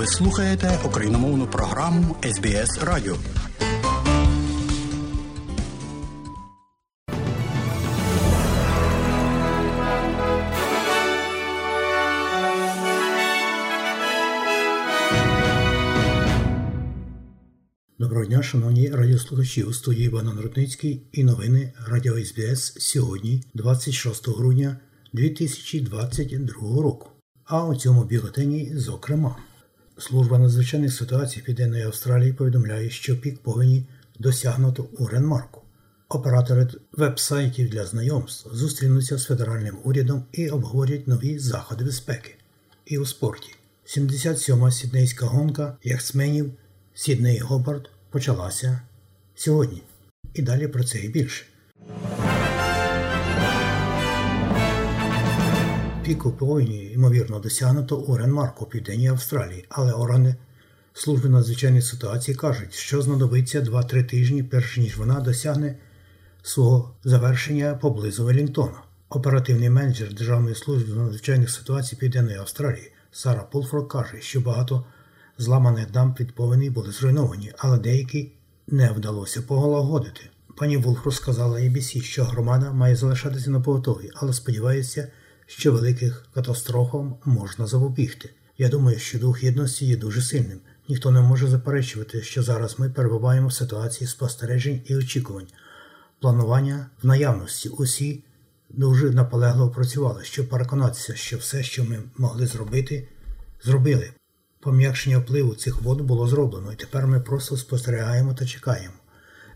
Ви слухаєте україномовну програму СБС Радіо. Доброго дня, шановні радіослухачі у студії Іван Рудницький і новини Радіо СБС сьогодні, 26 грудня 2022 року. А у цьому бюлетені, зокрема, служба надзвичайних ситуацій Південної Австралії повідомляє, що пік повені досягнуто у Ренмарку. Оператори веб-сайтів для знайомств зустрінуться з федеральним урядом і обговорять нові заходи безпеки. І у спорті. 77-ма сіднейська гонка яхтсменів Сідней Гобард почалася сьогодні. І далі про це і більше. Піку повені, ймовірно, досягнуто у Ренмарку, Південній Австралії, але органи служби надзвичайних ситуацій кажуть, що знадобиться 2-3 тижні, перш ніж вона досягне свого завершення поблизу Велінгтона. Оперативний менеджер Державної служби надзвичайних ситуацій Південної Австралії Сара Пулфорд каже, що багато зламаних дамб від повені були зруйновані, але деякі не вдалося погологодити. Пані Вулфру сказала ABC, що громада має залишатися на поготові, але сподівається, що великих катастрофам можна запобігти. Я думаю, що дух єдності є дуже сильним. Ніхто не може заперечувати, що зараз ми перебуваємо в ситуації спостережень і очікувань. Планування в наявності усі дуже наполегливо працювали, щоб переконатися, що все, що ми могли зробити, зробили. Пом'якшення впливу цих вод було зроблено, і тепер ми просто спостерігаємо та чекаємо.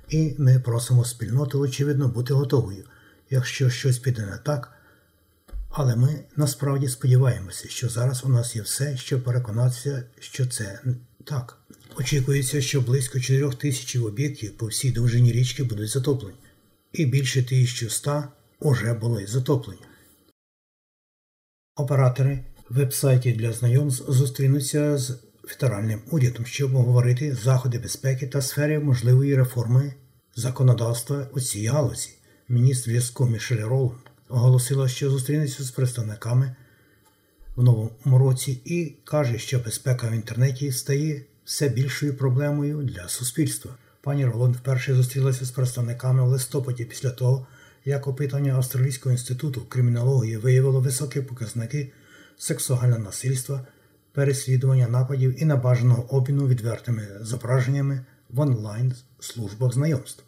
І ми просимо спільноту, очевидно, бути готовою, якщо щось піде не так. Але ми насправді сподіваємося, що зараз у нас є все, щоб переконатися, що це так. Очікується, що близько 4 тисяч об'єктів по всій довжині річки будуть затоплені, і більше 1100 уже були затоплені. Оператори веб-сайтів для знайомств зустрінуться з федеральним урядом, щоб обговорити заходи безпеки та сфери можливої реформи законодавства у цій галузі. Міністр зв'язку Мішель Роланд оголосила, що зустрінеться з представниками в новому році і каже, що безпека в інтернеті стає все більшою проблемою для суспільства. Пані Роланд вперше зустрілася з представниками в листопаді після того, як опитання Австралійського інституту кримінології виявило високі показники сексуального насильства, переслідування нападів і небажаного обміну відвертими зображеннями в онлайн службах знайомств.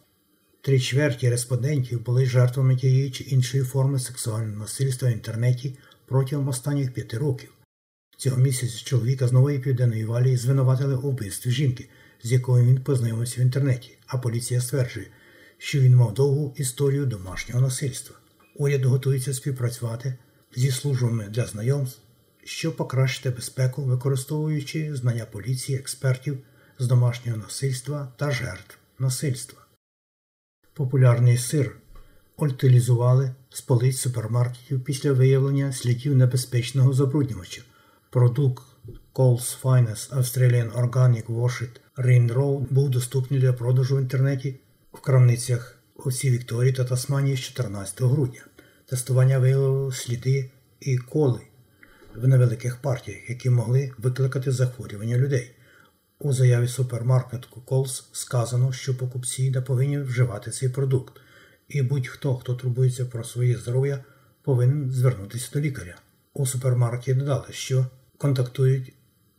Три чверті респондентів були жертвами тієї чи іншої форми сексуального насильства в інтернеті протягом останніх п'яти років. Цього місяця чоловіка з нової південної валії звинуватили у вбивстві жінки, з якою він познайомився в інтернеті, а поліція стверджує, що він мав довгу історію домашнього насильства. Уряд готується співпрацювати зі службами для знайомств, щоб покращити безпеку, використовуючи знання поліції, експертів з домашнього насильства та жертв насильства. Популярний сир утилізували з полиць супермаркетів після виявлення слідів небезпечного забруднювача. Продукт Coles Finest Australian Organic Washed Rain Road був доступний для продажу в інтернеті в крамницях у Вікторії та Тасманії з 14 грудня. Тестування виявило сліди і коли в невеликих партіях, які могли викликати захворювання людей. У заяві супермаркету Coles сказано, що покупці не повинні вживати цей продукт, і будь-хто, хто турбується про своє здоров'я, повинен звернутися до лікаря. У супермаркеті додали, що контактують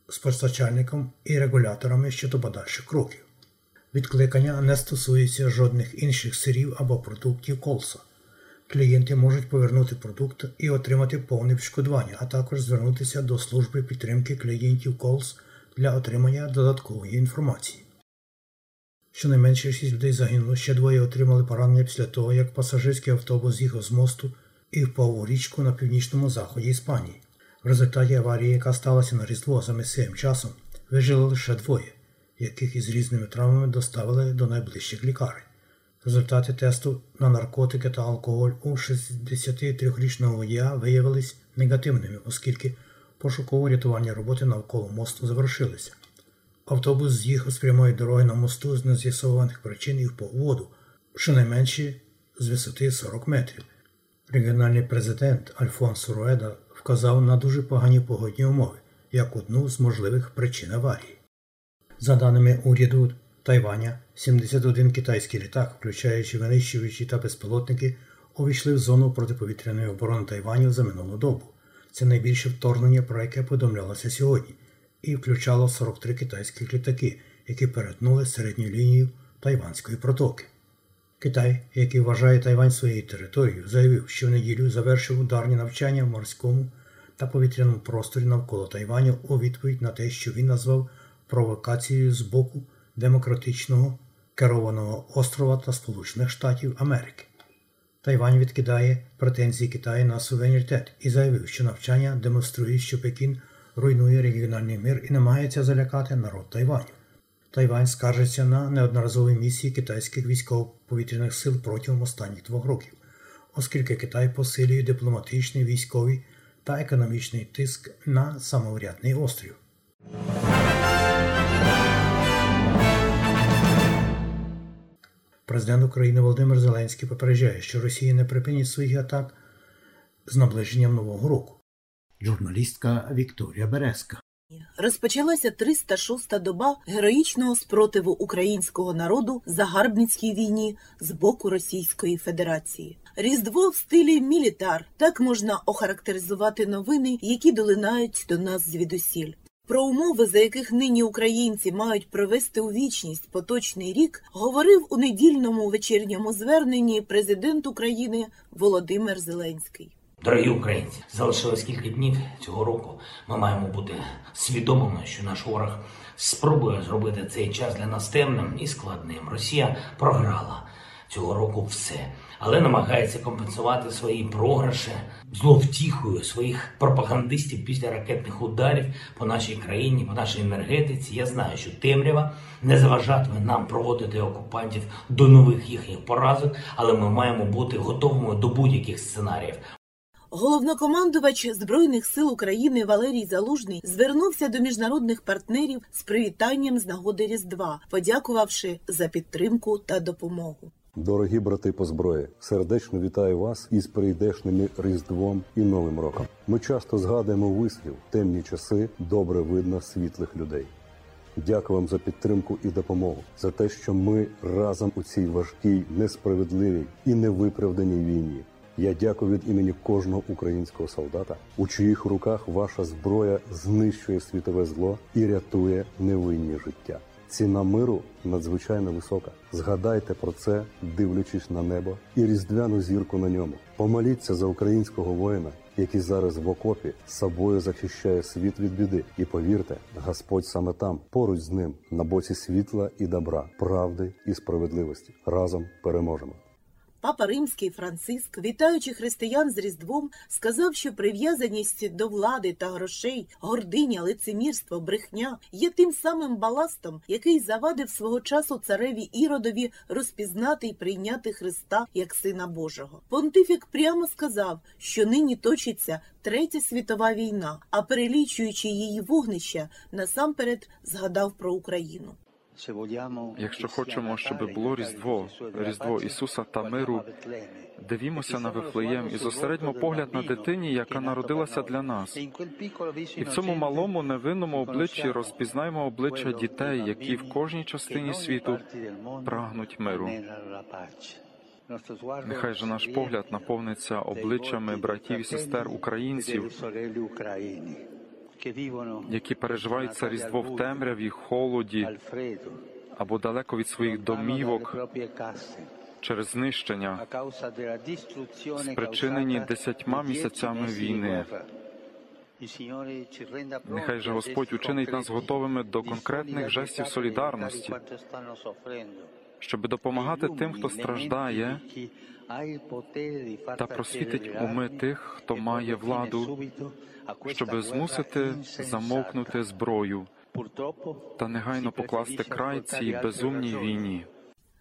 з постачальником і регуляторами щодо подальших кроків. Відкликання не стосується жодних інших сирів або продуктів колса. Клієнти можуть повернути продукт і отримати повне відшкодування, а також звернутися до служби підтримки клієнтів Колс для отримання додаткової інформації. Щонайменше 6 людей загинуло, ще двоє отримали поранення після того, як пасажирський автобус з'їхав з мосту і впав у річку на північному заході Іспанії. В результаті аварії, яка сталася на Різдво за місцевим часом, вижили лише двоє, яких із різними травмами доставили до найближчих лікарень. Результати тесту на наркотики та алкоголь у 63-річного водія виявились негативними, оскільки пошуково-рятувальні роботи навколо мосту завершилися. Автобус з'їхав з прямої дороги на мосту з нез'ясованих причин і впав у воду, щонайменше з висоти 40 метрів. Регіональний президент Альфонсо Руеда вказав на дуже погані погодні умови, як одну з можливих причин аварії. За даними уряду Тайваня, 71 китайський літак, включаючи винищувачі та безпілотники, увійшли в зону протиповітряної оборони Тайваню за минулу добу. Це найбільше вторгнення, про яке повідомлялося сьогодні, і включало 43 китайських літаки, які перетнули середню лінію Тайванської протоки. Китай, який вважає Тайвань своєю територією, заявив, що в неділю завершив ударні навчання в морському та повітряному просторі навколо Тайваню у відповідь на те, що він назвав провокацією з боку демократичного керованого острова та Сполучених Штатів Америки. Тайвань відкидає претензії Китаю на суверенітет і заявив, що навчання демонструє, що Пекін руйнує регіональний мир і намагається залякати народ Тайваню. Тайвань скаржиться на неодноразові місії китайських військово-повітряних сил протягом останніх двох років, оскільки Китай посилює дипломатичний, військовий та економічний тиск на самоврядний острів. Президент України Володимир Зеленський попереджає, що Росія не припинить своїх атак з наближенням нового року. Журналістка Вікторія Березка. Розпочалася 306-та доба героїчного спротиву українського народу загарбницькій війні з боку Російської Федерації. Різдво в стилі мілітар так можна охарактеризувати новини, які долинають до нас звідусіль. Про умови, за яких нині українці мають провести у вічність поточний рік, говорив у недільному вечірньому зверненні президент України Володимир Зеленський. Дорогі українці, залишилось кілька днів цього року. Ми маємо бути свідомими, що наш ворог спробує зробити цей час для нас темним і складним. Росія програла цього року все, але намагається компенсувати свої програші зловтіхою своїх пропагандистів після ракетних ударів по нашій країні, по нашій енергетиці. Я знаю, що темрява не заважатиме нам проводити окупантів до нових їхніх поразок, але ми маємо бути готовими до будь-яких сценаріїв. Головнокомандувач Збройних сил України Валерій Залужний звернувся до міжнародних партнерів з привітанням з нагоди Різдва, подякувавши за підтримку та допомогу. Дорогі брати по зброї, сердечно вітаю вас із прийдешними Різдвом і Новим роком. Ми часто згадуємо вислів темні часи добре видно світлих людей. Дякую вам за підтримку і допомогу, за те, що ми разом у цій важкій, несправедливій і невиправданій війні. Я дякую від імені кожного українського солдата, у чиїх руках ваша зброя знищує світове зло і рятує невинні життя. Ціна миру надзвичайно висока. Згадайте про це, дивлячись на небо і різдвяну зірку на ньому. Помоліться за українського воїна, який зараз в окопі собою захищає світ від біди. І повірте, Господь саме там, поруч з ним, на боці світла і добра, правди і справедливості. Разом переможемо. Папа Римський Франциск, вітаючи християн з Різдвом, сказав, що прив'язаність до влади та грошей, гординя, лицемірство, брехня є тим самим баластом, який завадив свого часу цареві Іродові розпізнати і прийняти Христа як Сина Божого. Понтифік прямо сказав, що нині точиться Третя світова війна, а перелічуючи її вогнища, насамперед згадав про Україну. Якщо хочемо, щоб було Різдво, Різдво Ісуса та миру, дивімося на Вифлеєм і зосередьмо погляд на дитині, яка народилася для нас. І в цьому малому невинному обличчі розпізнаємо обличчя дітей, які в кожній частині світу прагнуть миру. Нехай же наш погляд наповниться обличчями братів і сестер українців, які переживають це різдво в темряві, холоді або далеко від своїх домівок через знищення, спричинені десятьма місяцями війни. Нехай же Господь учинить нас готовими до конкретних жестів солідарності, щоб допомагати тим, хто страждає, та просвітить уми тих, хто має владу, щоб змусити замовкнути зброю та негайно покласти край цій безумній війні.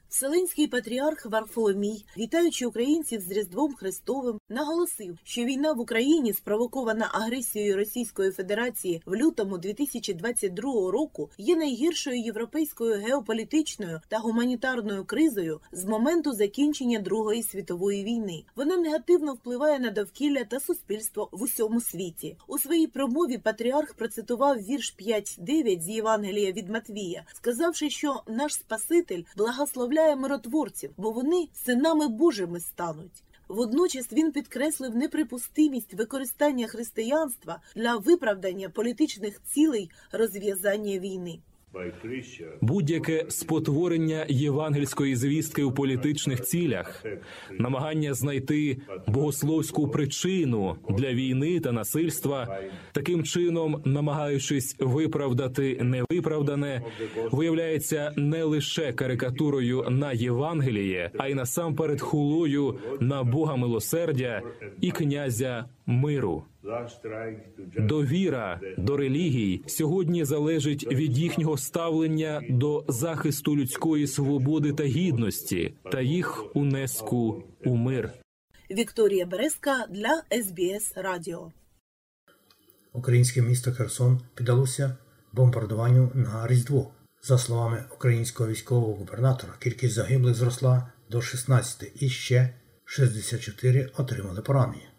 Вселенський патріарх Варфоломій, вітаючи українців з Різдвом Христовим, наголосив, що війна в Україні, спровокована агресією Російської Федерації в лютому 2022 року, є найгіршою європейською геополітичною та гуманітарною кризою з моменту закінчення Другої світової війни. Вона негативно впливає на довкілля та суспільство в усьому світі. У своїй промові патріарх процитував вірш 5.9 з Євангелія від Матвія, сказавши, що наш Спаситель благословляє миротворців, бо вони синами Божими стануть. Водночас він підкреслив неприпустимість використання християнства для виправдання політичних цілей розв'язання війни. Будь-яке спотворення євангельської звістки у політичних цілях, намагання знайти богословську причину для війни та насильства, таким чином, намагаючись виправдати невиправдане, виявляється не лише карикатурою на Євангеліє, а й насамперед хулою на Бога милосердя і князя миру. Довіра до релігій сьогодні залежить від їхнього ставлення до захисту людської свободи та гідності та їх унеску у мир. Вікторія Березка для СБС Радіо. Українське місто Херсон піддалося бомбардуванню на Різдво. За словами українського військового губернатора, кількість загиблих зросла до 16 і ще 64 отримали поранення.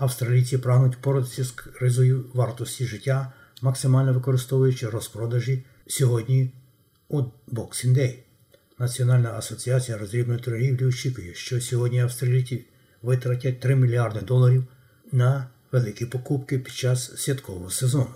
Австралійці прагнуть впоратися з кризою вартості життя, максимально використовуючи розпродажі сьогодні у Boxing Day. Національна асоціація роздрібної торгівлі очікує, що сьогодні австралійці витратять 3 мільярди доларів на великі покупки під час святкового сезону.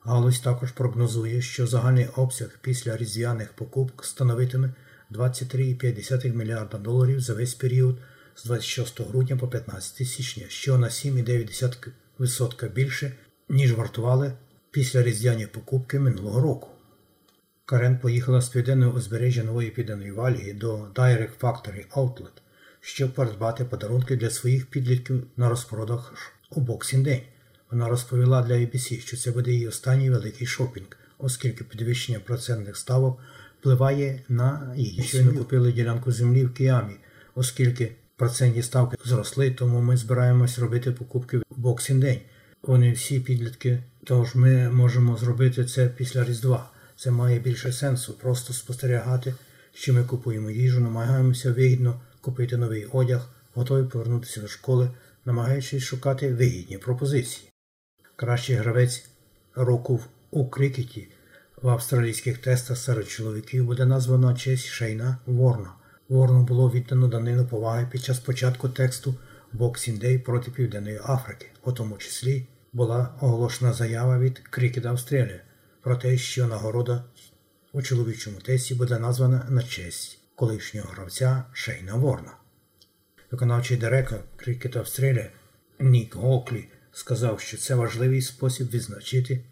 Галузь також прогнозує, що загальний обсяг після різдвяних покупок становитиме 23,5 мільярда доларів за весь період з 26 грудня по 15 січня, що на 7,9% більше, ніж вартували після різдвяні покупки минулого року. Карен поїхала з південного узбережжя нової південної валії до Direct Factory Outlet, щоб придбати подарунки для своїх підлітків на розпродах у Boxing Day. Вона розповіла для ABC, що це буде її останній великий шопінг, оскільки підвищення процентних ставок впливає на її. Щойно купили ділянку землі в Кіамі, оскільки процентні ставки зросли, тому ми збираємось робити покупки в Boxing Day. Вони всі підлітки, тож ми можемо зробити це після Різдва. Це має більше сенсу, просто спостерігати, що ми купуємо їжу, намагаємося вигідно купити новий одяг, готові повернутися до школи, намагаючись шукати вигідні пропозиції. Кращий гравець року у крикеті в австралійських тестах серед чоловіків буде названо честь Шейна Ворна. Ворну було віддано данину поваги під час початку тексту Boxing Day проти Південної Африки, у тому числі була оголошена заява від Cricket Australia про те, що нагорода у чоловічому тесті буде названа на честь колишнього гравця Шейна Ворна. Виконавчий директор Cricket Australia Нік Гоклі сказав, що це важливий спосіб відзначити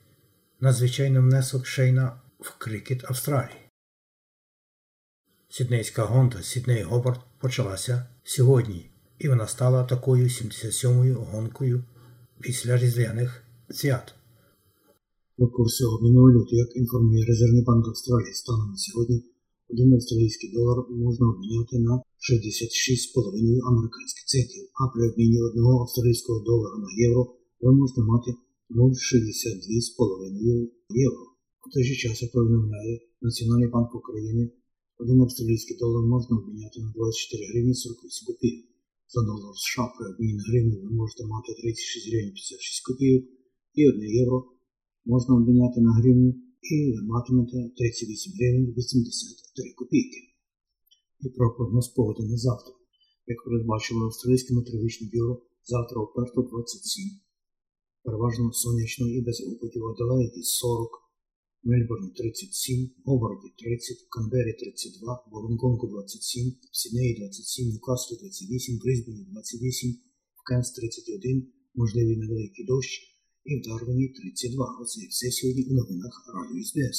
надзвичайний внесок Шейна в крикет Австралії. Сіднейська гонка Сідней Гобарт почалася сьогодні, і вона стала такою 77-ю гонкою після різдвяних свят. Про курси обміну валют, як інформує Резервний банк Австралії, станом на сьогодні один австралійський долар можна обміняти на 66,5 американських центів, а при обміні одного австралійського долара на євро ви можете мати 0,62,5 євро. У той же час, повідомляє Національний банк України, один австралійський долар можна обміняти на 24 гривні 48 копійок. За долар США при обміні на гривню ви можете мати 36 гривень 56 копійок і 1 євро можна обміняти на гривню і ви матимете 38 гривень 83 копійки. І про прогноз погоди на завтра. Як передбачило Австралійське метеорологічне бюро, завтра у Перту 27, переважно сонячно і без опитів в Аделаїді 40, в Мельбурні 37, Говарді 30, в Канбері 32, Волонгонку 27, в Сіднеї 27, Ньюкаслі 28, в Брисбені 28, в Кенс 31, можливий невеликий дощ і в Дарвені 32. Оце все сьогодні у новинах Радіо СБС.